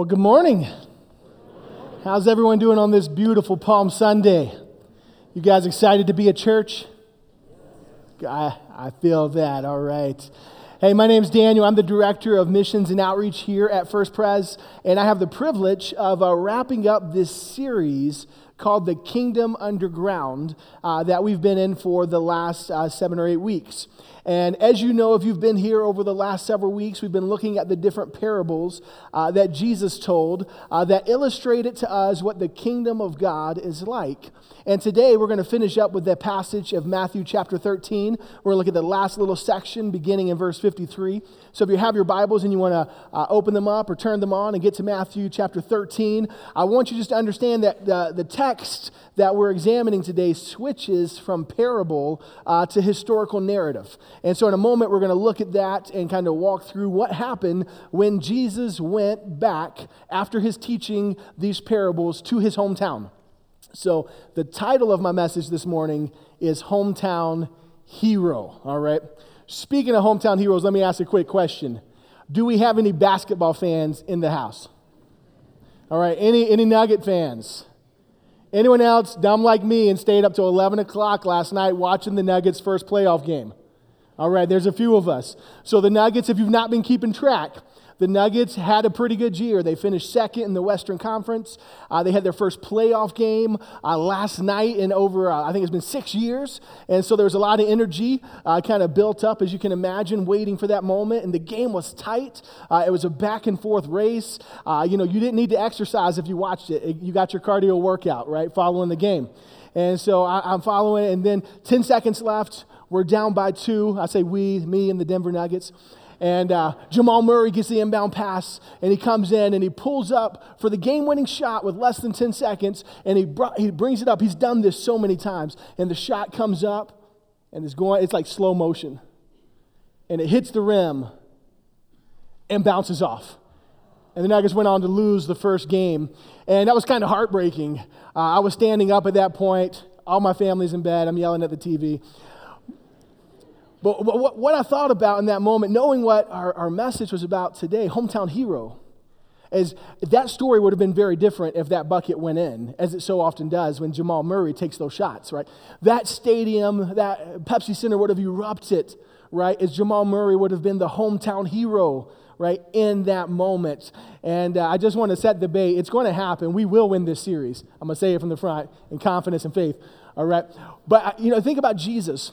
Well, good morning. How's everyone doing on this beautiful Palm Sunday? You guys excited to be at church? I, I feel that. All right. Hey, my name's Daniel. I'm the director of missions and outreach here at First Pres, and I have the privilege of uh, wrapping up this series called The Kingdom Underground uh, that we've been in for the last uh, seven or eight weeks. And as you know, if you've been here over the last several weeks, we've been looking at the different parables uh, that Jesus told uh, that illustrated to us what the kingdom of God is like. And today we're going to finish up with the passage of Matthew chapter 13. We're going to look at the last little section beginning in verse 53. So if you have your Bibles and you want to uh, open them up or turn them on and get to Matthew chapter 13, I want you just to understand that the, the text that we're examining today switches from parable uh, to historical narrative. And so, in a moment, we're going to look at that and kind of walk through what happened when Jesus went back after his teaching these parables to his hometown. So, the title of my message this morning is Hometown Hero. All right. Speaking of hometown heroes, let me ask a quick question Do we have any basketball fans in the house? All right. Any, any Nugget fans? Anyone else dumb like me and stayed up till 11 o'clock last night watching the Nuggets' first playoff game? All right, there's a few of us. So the Nuggets, if you've not been keeping track, the Nuggets had a pretty good year. They finished second in the Western Conference. Uh, they had their first playoff game uh, last night in over, uh, I think it's been six years. And so there was a lot of energy uh, kind of built up, as you can imagine, waiting for that moment. And the game was tight. Uh, it was a back and forth race. Uh, you know, you didn't need to exercise if you watched it. You got your cardio workout, right, following the game. And so I, am following, and then 10 seconds left. We're down by two. I say we, me, and the Denver Nuggets. And uh, Jamal Murray gets the inbound pass, and he comes in and he pulls up for the game winning shot with less than 10 seconds, and he, br- he brings it up. He's done this so many times. And the shot comes up, and it's going, it's like slow motion. And it hits the rim and bounces off. And the Nuggets went on to lose the first game. And that was kind of heartbreaking. Uh, I was standing up at that point. All my family's in bed. I'm yelling at the TV. But what I thought about in that moment, knowing what our, our message was about today, Hometown Hero, is that story would have been very different if that bucket went in, as it so often does when Jamal Murray takes those shots, right? That stadium, that Pepsi Center would have erupted, right? As Jamal Murray would have been the hometown hero, right, in that moment. And uh, I just want to set the bait. It's going to happen. We will win this series. I'm going to say it from the front in confidence and faith, all right? But, uh, you know, think about Jesus.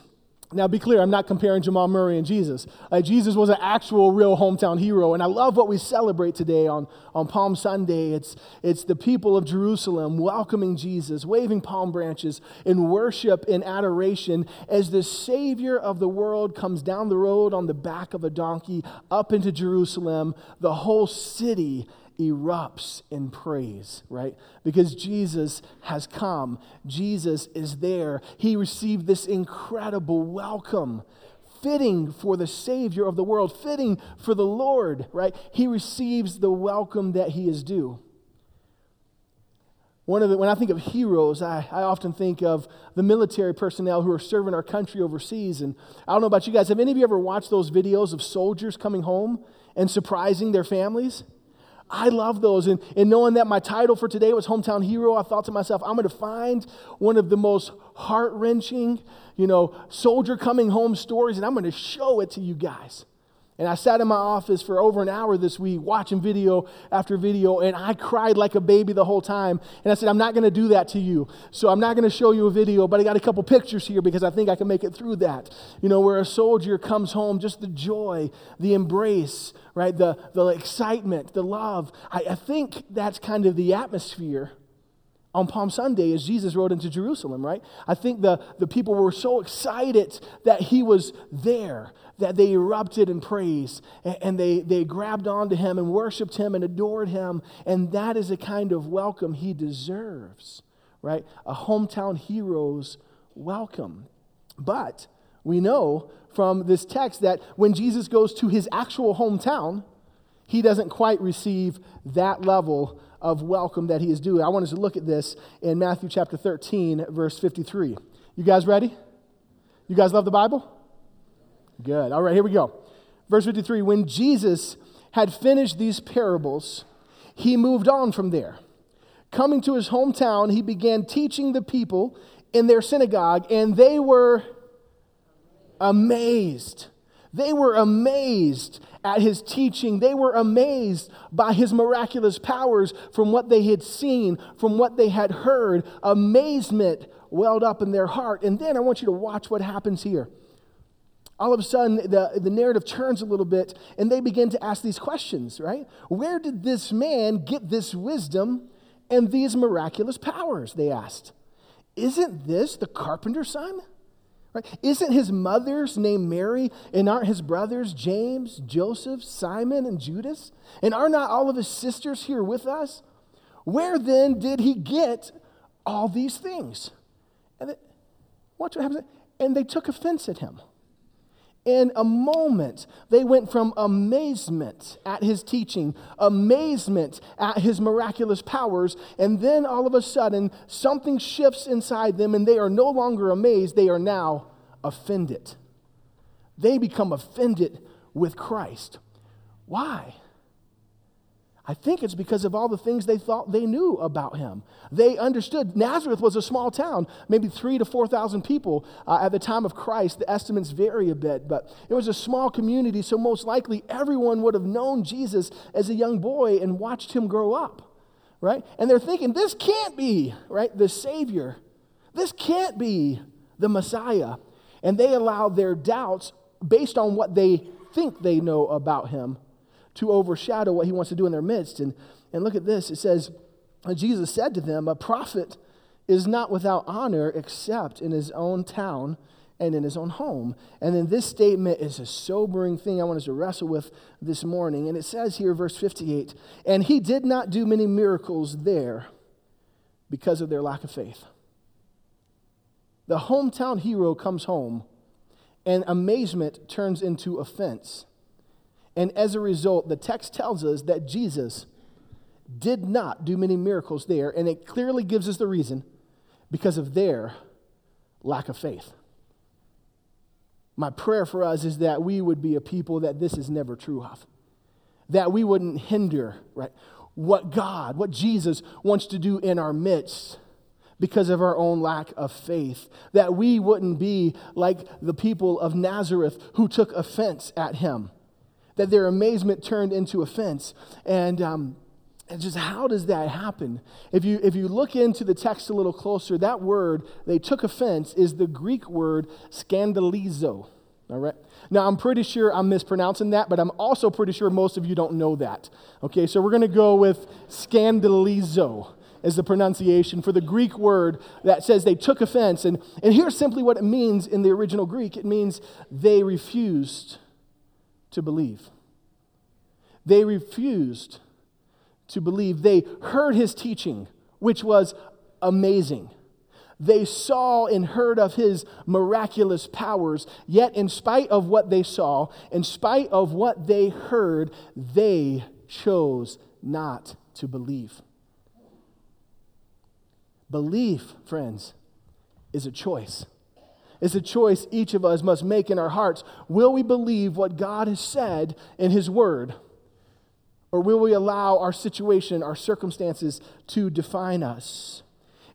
Now, be clear, I'm not comparing Jamal Murray and Jesus. Uh, Jesus was an actual, real hometown hero. And I love what we celebrate today on, on Palm Sunday. It's, it's the people of Jerusalem welcoming Jesus, waving palm branches in worship and adoration as the Savior of the world comes down the road on the back of a donkey up into Jerusalem. The whole city erupts in praise, right? Because Jesus has come. Jesus is there. He received this incredible welcome, fitting for the Savior of the world, fitting for the Lord, right? He receives the welcome that he is due. One of the, when I think of heroes, I, I often think of the military personnel who are serving our country overseas. And I don't know about you guys, have any of you ever watched those videos of soldiers coming home and surprising their families? I love those. And, and knowing that my title for today was Hometown Hero, I thought to myself, I'm going to find one of the most heart wrenching, you know, soldier coming home stories, and I'm going to show it to you guys. And I sat in my office for over an hour this week watching video after video, and I cried like a baby the whole time. And I said, I'm not going to do that to you. So I'm not going to show you a video, but I got a couple pictures here because I think I can make it through that. You know, where a soldier comes home, just the joy, the embrace, right? The, the excitement, the love. I, I think that's kind of the atmosphere on Palm Sunday as Jesus rode into Jerusalem, right? I think the, the people were so excited that he was there that they erupted in praise and, and they, they grabbed onto him and worshiped him and adored him. And that is a kind of welcome he deserves, right? A hometown hero's welcome. But we know from this text that when Jesus goes to his actual hometown, he doesn't quite receive that level of welcome that he is due. I want us to look at this in Matthew chapter 13, verse 53. You guys ready? You guys love the Bible? Good. All right, here we go. Verse 53 When Jesus had finished these parables, he moved on from there. Coming to his hometown, he began teaching the people in their synagogue, and they were amazed. They were amazed at his teaching. They were amazed by his miraculous powers from what they had seen, from what they had heard. Amazement welled up in their heart. And then I want you to watch what happens here. All of a sudden, the, the narrative turns a little bit, and they begin to ask these questions, right? Where did this man get this wisdom and these miraculous powers? They asked. Isn't this the carpenter's son? Right? Isn't his mother's name Mary? And aren't his brothers James, Joseph, Simon, and Judas? And are not all of his sisters here with us? Where then did he get all these things? And watch what happens. And they took offense at him. In a moment, they went from amazement at his teaching, amazement at his miraculous powers, and then all of a sudden, something shifts inside them, and they are no longer amazed, they are now offended. They become offended with Christ. Why? I think it's because of all the things they thought they knew about him. They understood Nazareth was a small town, maybe three to 4,000 people uh, at the time of Christ. The estimates vary a bit, but it was a small community, so most likely everyone would have known Jesus as a young boy and watched him grow up, right? And they're thinking, this can't be, right, the Savior. This can't be the Messiah. And they allow their doubts based on what they think they know about him to overshadow what he wants to do in their midst. And, and look at this it says, Jesus said to them, A prophet is not without honor except in his own town and in his own home. And then this statement is a sobering thing I want us to wrestle with this morning. And it says here, verse 58, and he did not do many miracles there because of their lack of faith. The hometown hero comes home, and amazement turns into offense. And as a result, the text tells us that Jesus did not do many miracles there, and it clearly gives us the reason because of their lack of faith. My prayer for us is that we would be a people that this is never true of. That we wouldn't hinder, right, what God, what Jesus wants to do in our midst because of our own lack of faith. That we wouldn't be like the people of Nazareth who took offense at him that their amazement turned into offense. And, um, and just how does that happen? If you, if you look into the text a little closer, that word, they took offense, is the Greek word scandalizo. All right. Now, I'm pretty sure I'm mispronouncing that, but I'm also pretty sure most of you don't know that. Okay, so we're going to go with scandalizo as the pronunciation for the Greek word that says they took offense. And, and here's simply what it means in the original Greek it means they refused to believe. They refused to believe. They heard his teaching, which was amazing. They saw and heard of his miraculous powers, yet, in spite of what they saw, in spite of what they heard, they chose not to believe. Belief, friends, is a choice is a choice each of us must make in our hearts. Will we believe what God has said in His Word? Or will we allow our situation, our circumstances to define us?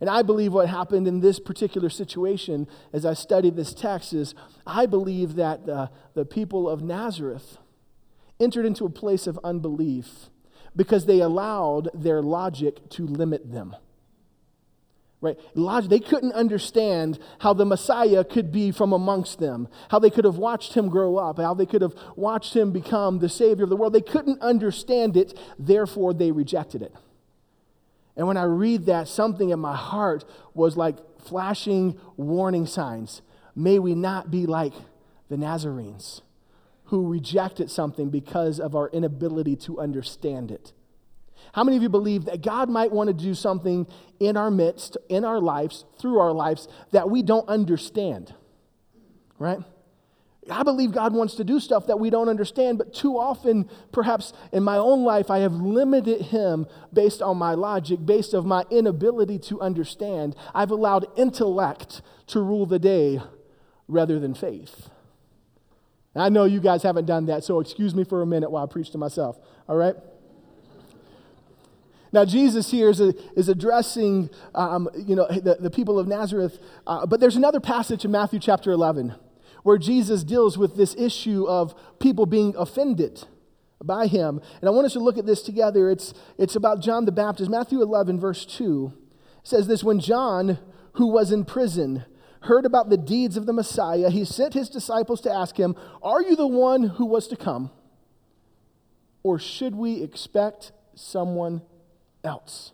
And I believe what happened in this particular situation as I studied this text is I believe that the, the people of Nazareth entered into a place of unbelief because they allowed their logic to limit them right? Elijah, they couldn't understand how the Messiah could be from amongst them, how they could have watched him grow up, how they could have watched him become the Savior of the world. They couldn't understand it, therefore, they rejected it. And when I read that, something in my heart was like flashing warning signs. May we not be like the Nazarenes who rejected something because of our inability to understand it. How many of you believe that God might want to do something in our midst, in our lives, through our lives that we don't understand? Right? I believe God wants to do stuff that we don't understand, but too often, perhaps in my own life, I have limited Him based on my logic, based on my inability to understand. I've allowed intellect to rule the day rather than faith. I know you guys haven't done that, so excuse me for a minute while I preach to myself, all right? Now, Jesus here is, a, is addressing um, you know, the, the people of Nazareth, uh, but there's another passage in Matthew chapter 11 where Jesus deals with this issue of people being offended by him. And I want us to look at this together. It's, it's about John the Baptist. Matthew 11, verse 2 says this When John, who was in prison, heard about the deeds of the Messiah, he sent his disciples to ask him, Are you the one who was to come? Or should we expect someone else?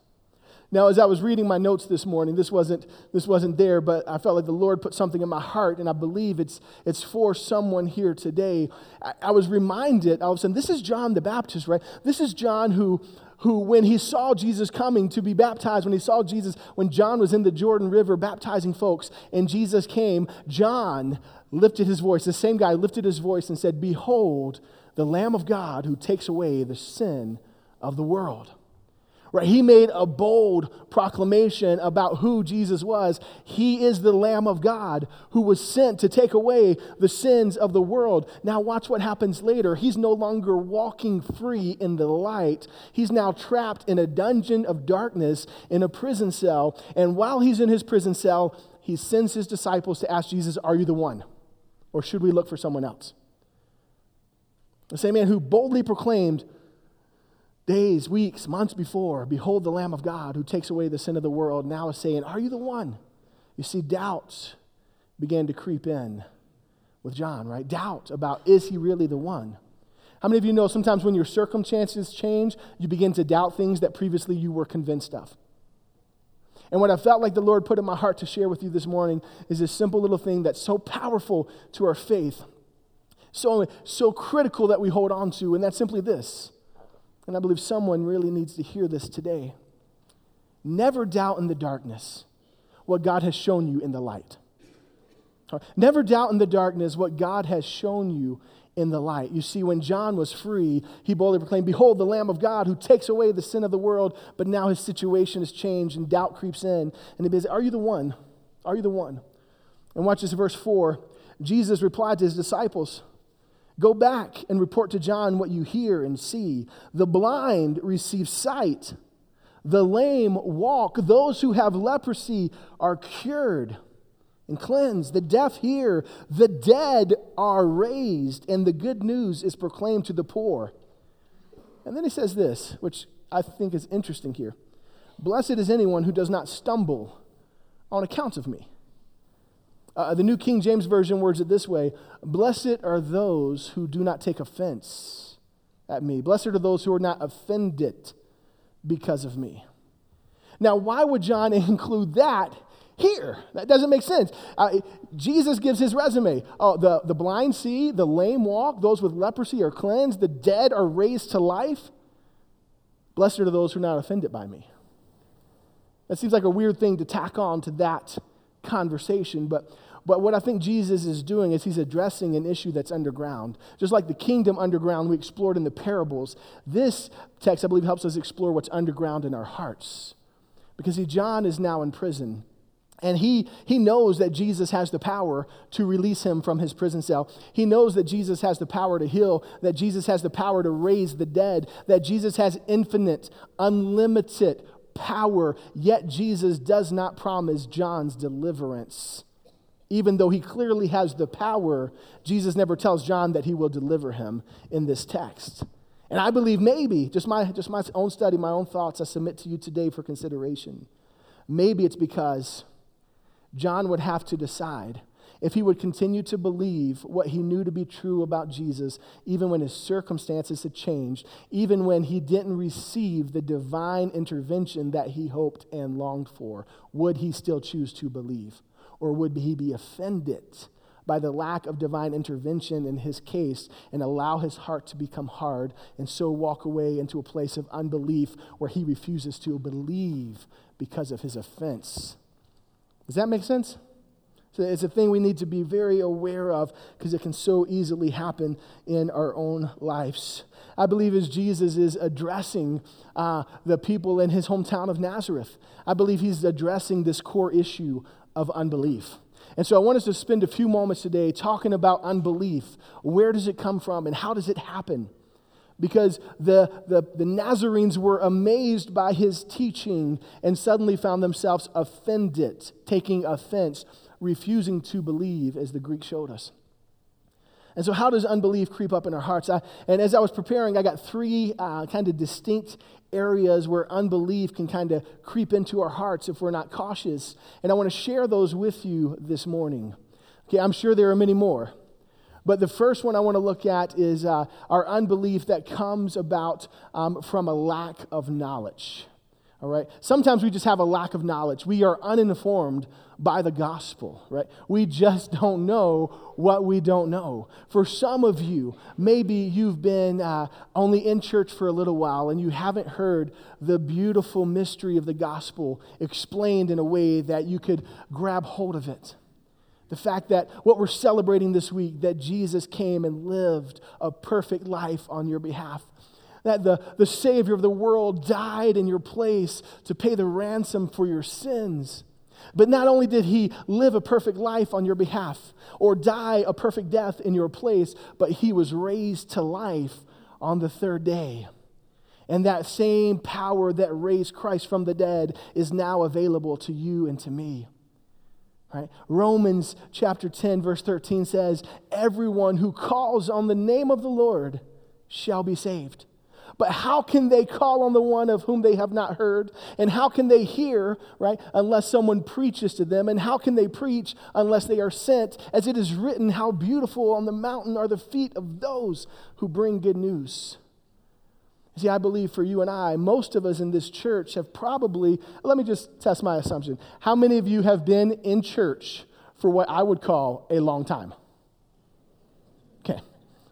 Now, as I was reading my notes this morning, this wasn't, this wasn't there, but I felt like the Lord put something in my heart, and I believe it's, it's for someone here today. I, I was reminded, all of a sudden, this is John the Baptist, right? This is John who, who, when he saw Jesus coming to be baptized, when he saw Jesus, when John was in the Jordan River baptizing folks, and Jesus came, John lifted his voice. The same guy lifted his voice and said, Behold, the Lamb of God who takes away the sin of the world. Right? He made a bold proclamation about who Jesus was. He is the Lamb of God who was sent to take away the sins of the world. Now, watch what happens later. He's no longer walking free in the light. He's now trapped in a dungeon of darkness in a prison cell. And while he's in his prison cell, he sends his disciples to ask Jesus, Are you the one? Or should we look for someone else? The same man who boldly proclaimed, days, weeks, months before, behold the Lamb of God who takes away the sin of the world, now is saying, Are you the one? You see, doubts began to creep in with John, right? Doubt about, is he really the one? How many of you know sometimes when your circumstances change, you begin to doubt things that previously you were convinced of? And what I felt like the Lord put in my heart to share with you this morning is this simple little thing that's so powerful to our faith, so, so critical that we hold on to, and that's simply this and I believe someone really needs to hear this today. Never doubt in the darkness what God has shown you in the light. Never doubt in the darkness what God has shown you in the light. You see, when John was free, he boldly proclaimed, Behold, the Lamb of God who takes away the sin of the world. But now his situation has changed and doubt creeps in. And he says, Are you the one? Are you the one? And watch this verse 4. Jesus replied to his disciples, Go back and report to John what you hear and see. The blind receive sight, the lame walk, those who have leprosy are cured and cleansed, the deaf hear, the dead are raised, and the good news is proclaimed to the poor. And then he says this, which I think is interesting here Blessed is anyone who does not stumble on account of me. Uh, the New King James Version words it this way Blessed are those who do not take offense at me. Blessed are those who are not offended because of me. Now, why would John include that here? That doesn't make sense. Uh, Jesus gives his resume. Oh, the, the blind see, the lame walk, those with leprosy are cleansed, the dead are raised to life. Blessed are those who are not offended by me. That seems like a weird thing to tack on to that conversation, but but what I think Jesus is doing is he's addressing an issue that's underground. Just like the kingdom underground we explored in the parables, this text, I believe, helps us explore what's underground in our hearts. Because see, John is now in prison. And he, he knows that Jesus has the power to release him from his prison cell. He knows that Jesus has the power to heal, that Jesus has the power to raise the dead, that Jesus has infinite, unlimited power. Yet Jesus does not promise John's deliverance. Even though he clearly has the power, Jesus never tells John that he will deliver him in this text. And I believe maybe, just my, just my own study, my own thoughts, I submit to you today for consideration. Maybe it's because John would have to decide if he would continue to believe what he knew to be true about Jesus, even when his circumstances had changed, even when he didn't receive the divine intervention that he hoped and longed for, would he still choose to believe? Or would he be offended by the lack of divine intervention in his case and allow his heart to become hard and so walk away into a place of unbelief where he refuses to believe because of his offense? Does that make sense? So it's a thing we need to be very aware of because it can so easily happen in our own lives. I believe as Jesus is addressing uh, the people in his hometown of Nazareth, I believe he's addressing this core issue of unbelief. And so I want us to spend a few moments today talking about unbelief. Where does it come from and how does it happen? because the, the, the Nazarenes were amazed by his teaching and suddenly found themselves offended, taking offense, refusing to believe, as the Greek showed us. And so, how does unbelief creep up in our hearts? I, and as I was preparing, I got three uh, kind of distinct areas where unbelief can kind of creep into our hearts if we're not cautious. And I want to share those with you this morning. Okay, I'm sure there are many more. But the first one I want to look at is uh, our unbelief that comes about um, from a lack of knowledge. All right? Sometimes we just have a lack of knowledge. We are uninformed by the gospel, right? We just don't know what we don't know. For some of you, maybe you've been uh, only in church for a little while and you haven't heard the beautiful mystery of the gospel explained in a way that you could grab hold of it. The fact that what we're celebrating this week, that Jesus came and lived a perfect life on your behalf that the, the Savior of the world died in your place to pay the ransom for your sins. But not only did he live a perfect life on your behalf or die a perfect death in your place, but he was raised to life on the third day. And that same power that raised Christ from the dead is now available to you and to me. Right? Romans chapter 10, verse 13 says, Everyone who calls on the name of the Lord shall be saved. But how can they call on the one of whom they have not heard? And how can they hear, right, unless someone preaches to them? And how can they preach unless they are sent? As it is written, how beautiful on the mountain are the feet of those who bring good news. See, I believe for you and I, most of us in this church have probably, let me just test my assumption. How many of you have been in church for what I would call a long time?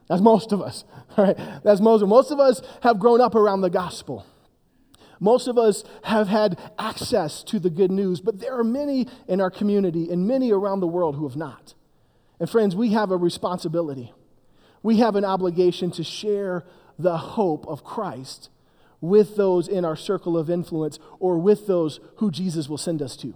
That's most of us. All right? That's most of Most of us have grown up around the gospel. Most of us have had access to the good news, but there are many in our community and many around the world who have not. And friends, we have a responsibility. We have an obligation to share the hope of Christ with those in our circle of influence or with those who Jesus will send us to.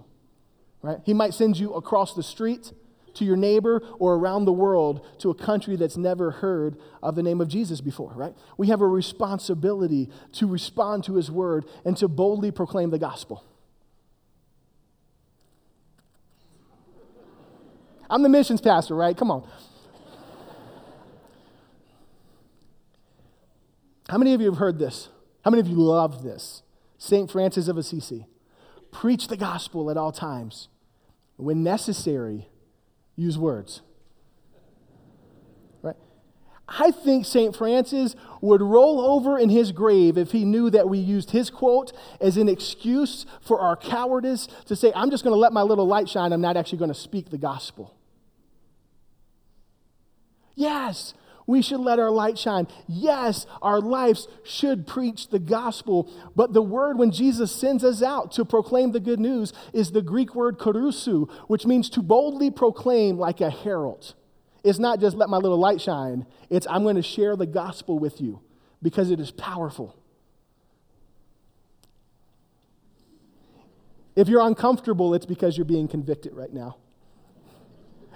Right? He might send you across the street to your neighbor or around the world to a country that's never heard of the name of Jesus before, right? We have a responsibility to respond to his word and to boldly proclaim the gospel. I'm the missions pastor, right? Come on. How many of you have heard this? How many of you love this? St. Francis of Assisi. Preach the gospel at all times. When necessary, use words. Right? I think St. Francis would roll over in his grave if he knew that we used his quote as an excuse for our cowardice to say, I'm just going to let my little light shine. I'm not actually going to speak the gospel. Yes, we should let our light shine. Yes, our lives should preach the gospel. But the word, when Jesus sends us out to proclaim the good news, is the Greek word kerusu, which means to boldly proclaim like a herald. It's not just let my little light shine, it's I'm going to share the gospel with you because it is powerful. If you're uncomfortable, it's because you're being convicted right now.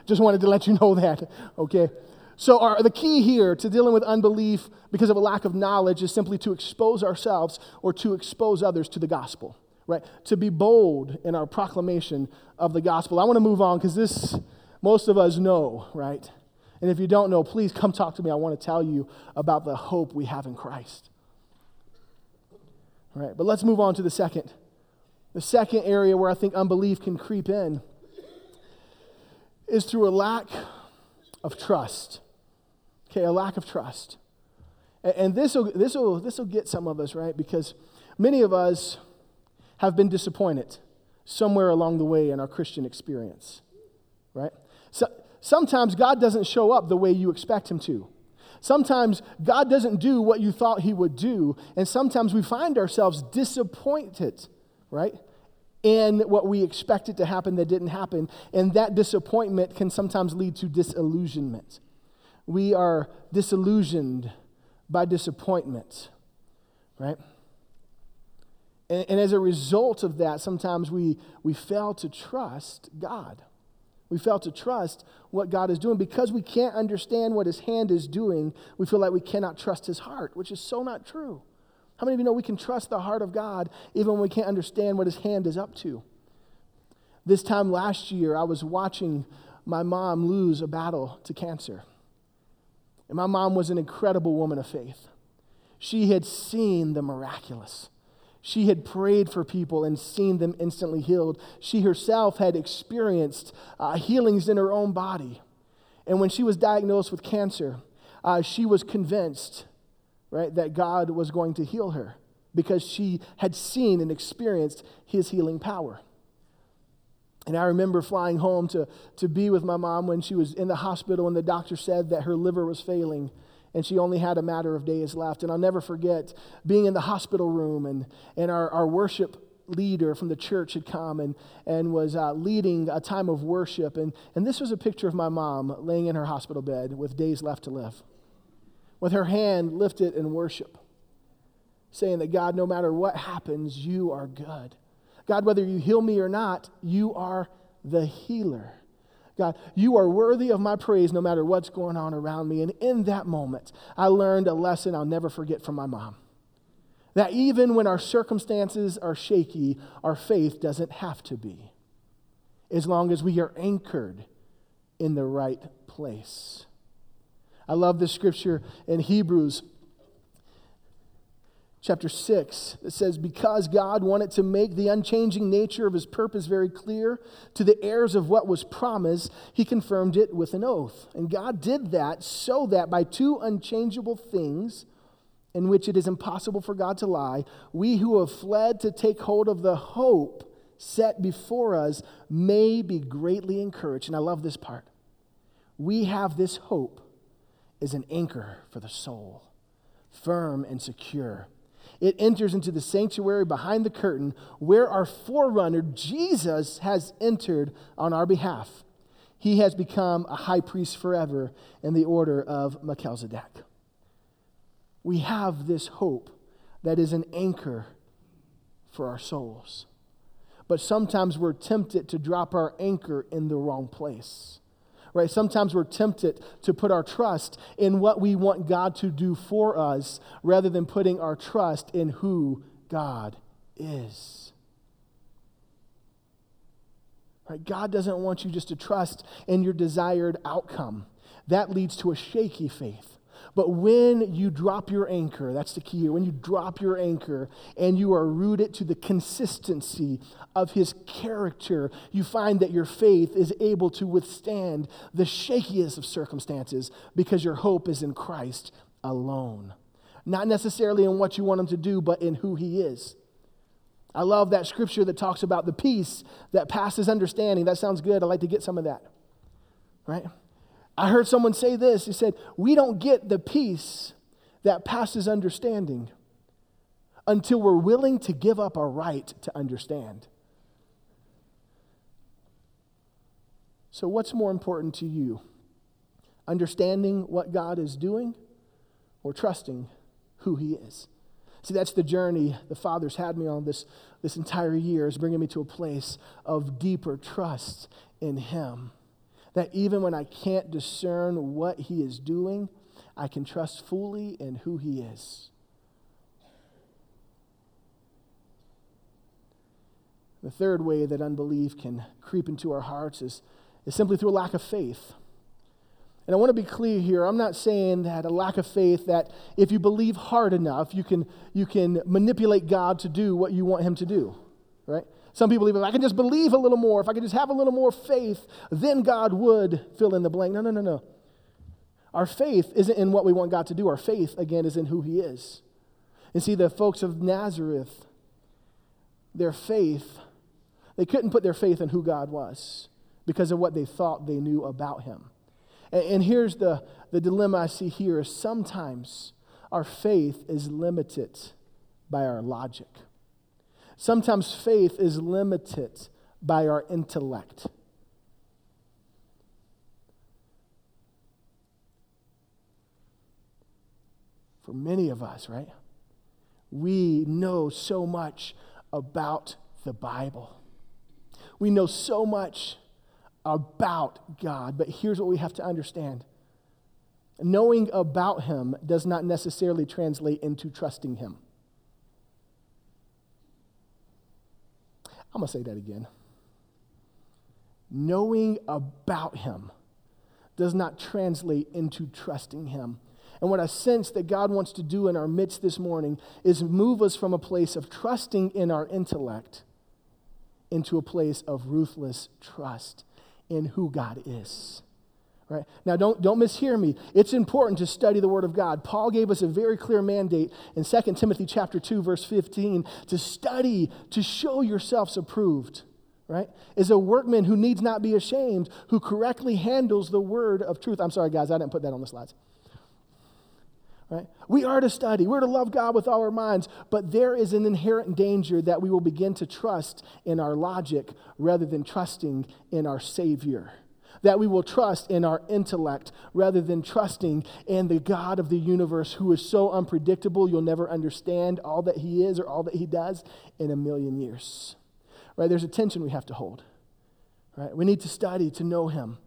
Just wanted to let you know that, okay? So, our, the key here to dealing with unbelief because of a lack of knowledge is simply to expose ourselves or to expose others to the gospel, right? To be bold in our proclamation of the gospel. I want to move on because this, most of us know, right? And if you don't know, please come talk to me. I want to tell you about the hope we have in Christ. All right, but let's move on to the second. The second area where I think unbelief can creep in is through a lack of trust. Okay, a lack of trust. And this will this will this will get some of us, right? Because many of us have been disappointed somewhere along the way in our Christian experience. Right? So, sometimes God doesn't show up the way you expect him to. Sometimes God doesn't do what you thought he would do, and sometimes we find ourselves disappointed, right? In what we expected to happen that didn't happen, and that disappointment can sometimes lead to disillusionment we are disillusioned by disappointment, right? And, and, as a result of that, sometimes we, we fail to trust God, We fail to trust what God is doing. Because we can't understand what his hand is doing, we feel like we cannot trust his heart, which is so not true. How many of you know we can trust the heart of God even when we can't understand what his hand is up to? This time last year, I was watching my mom lose a battle to cancer. And my mom was an incredible woman of faith. She had seen the miraculous. She had prayed for people and seen them instantly healed. She herself had experienced uh, healings in her own body. And when she was diagnosed with cancer, uh, she was convinced, right, that God was going to heal her because she had seen and experienced his healing power. And I remember flying home to, to be with my mom when she was in the hospital and the doctor said that her liver was failing and she only had a matter of days left. And I'll never forget being in the hospital room, and, and our, our worship leader from the church had come and, and was uh, leading a time of worship. And, and this was a picture of my mom laying in her hospital bed with days left to live, with her hand lifted in worship, saying that God, no matter what happens, you are good. God, whether you heal me or not, you are the healer. God, you are worthy of my praise no matter what's going on around me. And in that moment, I learned a lesson I'll never forget from my mom. That even when our circumstances are shaky, our faith doesn't have to be, as long as we are anchored in the right place. I love this scripture in Hebrews chapter 6 that says, Because God wanted to make the unchanging nature of his purpose very clear to the heirs of what was promised, he confirmed it with an oath. And God did that so that by two unchangeable things, in which it is impossible for God to lie, we who have fled to take hold of the hope set before us may be greatly encouraged. And I love this part. We have this hope as an anchor for the soul, firm and secure it enters into the sanctuary behind the curtain where our forerunner, Jesus, has entered on our behalf. He has become a high priest forever in the order of Melchizedek. We have this hope that is an anchor for our souls. But sometimes we're tempted to drop our anchor in the wrong place right? Sometimes we're tempted to put our trust in what we want God to do for us rather than putting our trust in who God is. Right? God doesn't want you just to trust in your desired outcome. That leads to a shaky faith. But when you drop your anchor, that's the key here, when you drop your anchor and you are rooted to the consistency of his character, you find that your faith is able to withstand the shakiest of circumstances because your hope is in Christ alone. Not necessarily in what you want him to do, but in who he is. I love that scripture that talks about the peace that passes understanding. That sounds good. I'd like to get some of that. Right? I heard someone say this. He said, We don't get the peace that passes understanding until we're willing to give up our right to understand. So, what's more important to you? Understanding what God is doing or trusting who He is? See, that's the journey the Father's had me on this, this entire year, is bringing me to a place of deeper trust in Him that even when I can't discern what He is doing, I can trust fully in who He is. The third way that unbelief can creep into our hearts is, is simply through a lack of faith. And I want to be clear here. I'm not saying that a lack of faith, that if you believe hard enough, you can, you can manipulate God to do what you want Him to do, right? Some people believe if I can just believe a little more, if I can just have a little more faith, then God would fill in the blank. No, no, no, no. Our faith isn't in what we want God to do. Our faith, again, is in who He is. And see, the folks of Nazareth, their faith, they couldn't put their faith in who God was because of what they thought they knew about Him. And, and here's the, the dilemma I see here is sometimes our faith is limited by our logic. Sometimes faith is limited by our intellect. For many of us, right? We know so much about the Bible. We know so much about God. But here's what we have to understand knowing about Him does not necessarily translate into trusting Him. I'm going to say that again. Knowing about Him does not translate into trusting Him. And what I sense that God wants to do in our midst this morning is move us from a place of trusting in our intellect into a place of ruthless trust in who God is. Right? Now, don't, don't mishear me. It's important to study the Word of God. Paul gave us a very clear mandate in 2 Timothy chapter 2, verse 15, to study, to show yourselves approved, right? Is a workman who needs not be ashamed, who correctly handles the word of truth. I'm sorry, guys, I didn't put that on the slides. Right? We are to study. We're to love God with all our minds, but there is an inherent danger that we will begin to trust in our logic rather than trusting in our Savior. That we will trust in our intellect rather than trusting in the God of the universe who is so unpredictable you'll never understand all that He is or all that He does in a million years. Right? There's a tension we have to hold. Right? We need to study to know Him,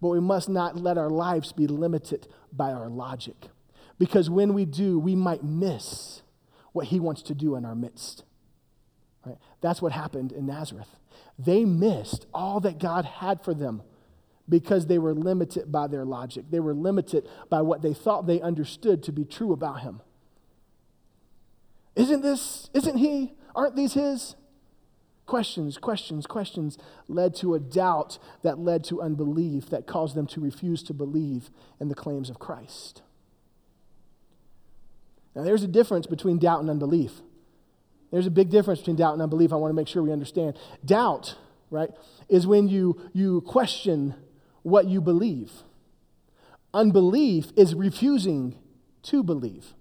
but we must not let our lives be limited by our logic. Because when we do, we might miss what he wants to do in our midst. Right? That's what happened in Nazareth. They missed all that God had for them because they were limited by their logic. They were limited by what they thought they understood to be true about him. Isn't this, isn't he? Aren't these his? Questions, questions, questions led to a doubt that led to unbelief that caused them to refuse to believe in the claims of Christ. Now, there's a difference between doubt and unbelief. There's a big difference between doubt and unbelief. I want to make sure we understand. Doubt, right, is when you, you question what you believe. Unbelief is refusing to believe,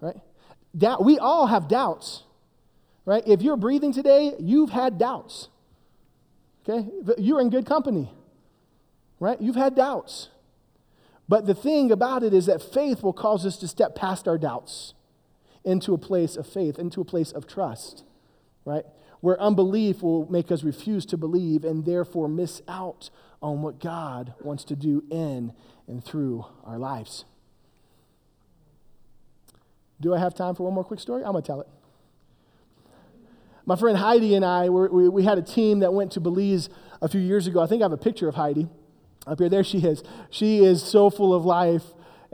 right? Doubt, we all have doubts, right? If you're breathing today, you've had doubts, okay? You're in good company, right? You've had doubts. But the thing about it is that faith will cause us to step past our doubts into a place of faith, into a place of trust, right? Where unbelief will make us refuse to believe and therefore miss out on what God wants to do in and through our lives. Do I have time for one more quick story? I'm going to tell it. My friend Heidi and I, we, we had a team that went to Belize a few years ago. I think I have a picture of Heidi. Up here, there she is. She is so full of life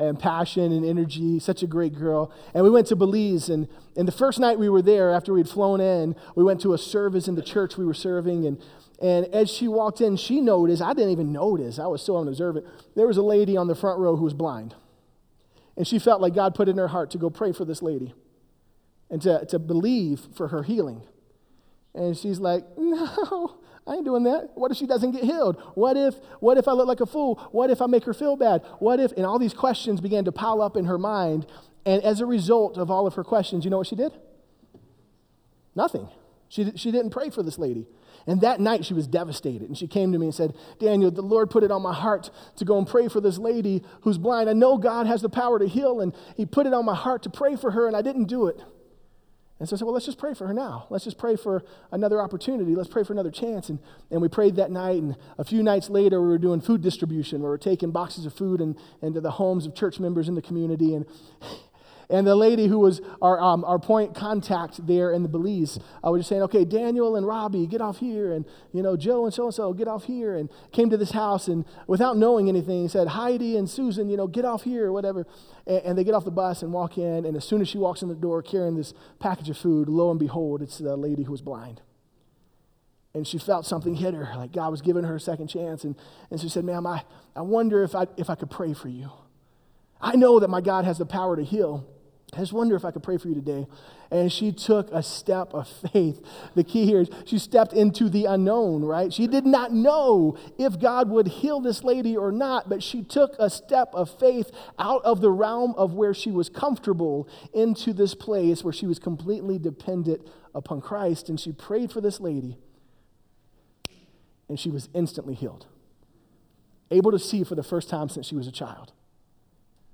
and passion and energy, such a great girl. And we went to Belize, and, and the first night we were there, after we'd flown in, we went to a service in the church we were serving. And, and as she walked in, she noticed, I didn't even notice, I was so unobservant, there was a lady on the front row who was blind. And she felt like God put in her heart to go pray for this lady and to, to believe for her healing. And she's like, No, I ain't doing that. What if she doesn't get healed? What if, what if I look like a fool? What if I make her feel bad? What if, and all these questions began to pile up in her mind. And as a result of all of her questions, you know what she did? Nothing. She, she didn't pray for this lady. And that night she was devastated. And she came to me and said, Daniel, the Lord put it on my heart to go and pray for this lady who's blind. I know God has the power to heal, and He put it on my heart to pray for her, and I didn't do it. And so I said, well, let's just pray for her now. Let's just pray for another opportunity. Let's pray for another chance. And, and we prayed that night. And a few nights later, we were doing food distribution. where We were taking boxes of food and, into the homes of church members in the community. And and the lady who was our, um, our point contact there in the Belize, I was just saying, okay, Daniel and Robbie, get off here. And, you know, Joe and so and so, get off here. And came to this house and without knowing anything, said, Heidi and Susan, you know, get off here or whatever. And, and they get off the bus and walk in. And as soon as she walks in the door carrying this package of food, lo and behold, it's the lady who was blind and she felt something hit her, like God was giving her a second chance. And, and she said, Ma'am, I, I wonder if I, if I could pray for you. I know that my God has the power to heal. I just wonder if I could pray for you today. And she took a step of faith. The key here is she stepped into the unknown, right? She did not know if God would heal this lady or not, but she took a step of faith out of the realm of where she was comfortable into this place where she was completely dependent upon Christ. And she prayed for this lady, and she was instantly healed, able to see for the first time since she was a child.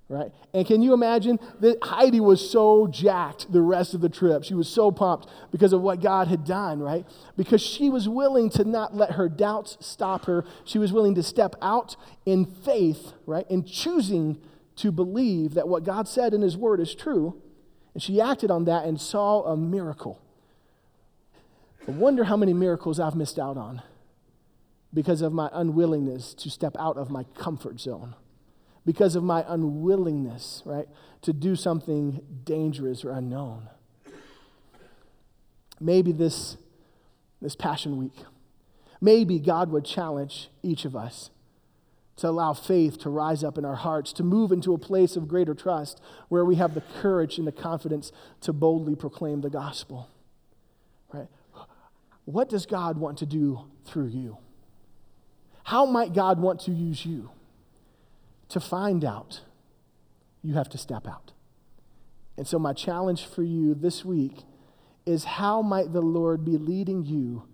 Right? And can you imagine that Heidi was so jacked the rest of the trip? She was so pumped because of what God had done, right? Because she was willing to not let her doubts stop her. She was willing to step out in faith, right? In choosing to believe that what God said in His Word is true. And she acted on that and saw a miracle. I wonder how many miracles I've missed out on because of my unwillingness to step out of my comfort zone because of my unwillingness, right, to do something dangerous or unknown. Maybe this, this Passion Week, maybe God would challenge each of us to allow faith to rise up in our hearts, to move into a place of greater trust where we have the courage and the confidence to boldly proclaim the gospel. Right? What does God want to do through you? How might God want to use you? To find out, you have to step out. And so, my challenge for you this week is how might the Lord be leading you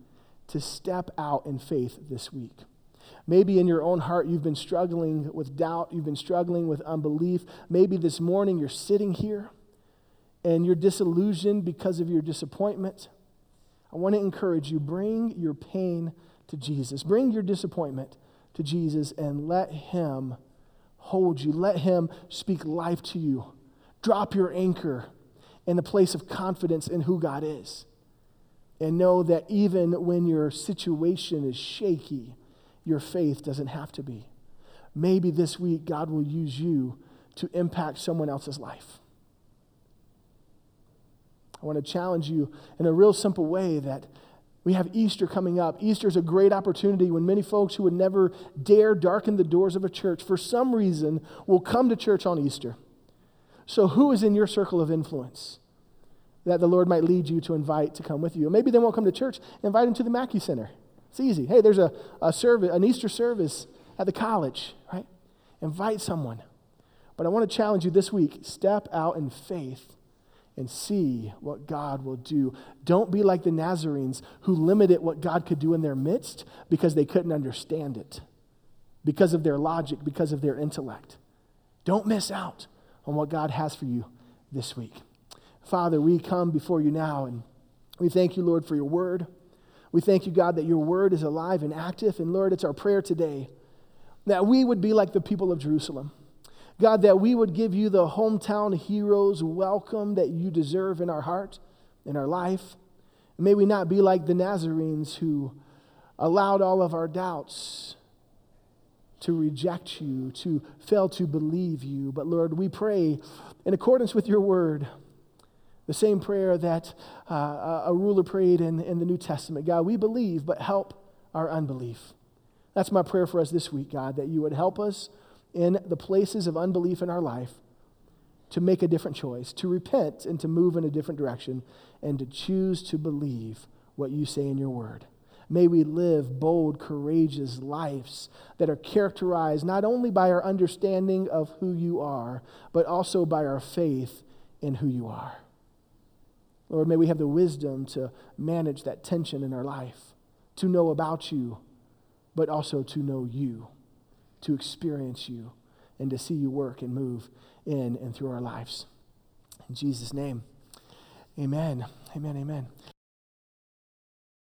to step out in faith this week? Maybe in your own heart you've been struggling with doubt, you've been struggling with unbelief. Maybe this morning you're sitting here and you're disillusioned because of your disappointment. I want to encourage you bring your pain to Jesus, bring your disappointment to Jesus, and let Him hold you. Let Him speak life to you. Drop your anchor in the place of confidence in who God is. And know that even when your situation is shaky, your faith doesn't have to be. Maybe this week God will use you to impact someone else's life. I want to challenge you in a real simple way that we have Easter coming up. Easter is a great opportunity when many folks who would never dare darken the doors of a church for some reason will come to church on Easter. So, who is in your circle of influence that the Lord might lead you to invite to come with you? Maybe they won't come to church, invite them to the Mackey Center. It's easy. Hey, there's a, a service, an Easter service at the college, right? Invite someone. But I want to challenge you this week step out in faith and see what God will do. Don't be like the Nazarenes who limited what God could do in their midst because they couldn't understand it, because of their logic, because of their intellect. Don't miss out on what God has for you this week. Father, we come before you now and we thank you, Lord, for your word. We thank you, God, that your word is alive and active. And Lord, it's our prayer today that we would be like the people of Jerusalem God, that we would give you the hometown heroes welcome that you deserve in our heart, in our life. May we not be like the Nazarenes who allowed all of our doubts to reject you, to fail to believe you. But Lord, we pray in accordance with your word, the same prayer that uh, a ruler prayed in, in the New Testament. God, we believe, but help our unbelief. That's my prayer for us this week, God, that you would help us in the places of unbelief in our life to make a different choice, to repent and to move in a different direction, and to choose to believe what you say in your word. May we live bold, courageous lives that are characterized not only by our understanding of who you are, but also by our faith in who you are. Lord, may we have the wisdom to manage that tension in our life, to know about you, but also to know you to experience you and to see you work and move in and through our lives. In Jesus' name, amen. Amen. Amen.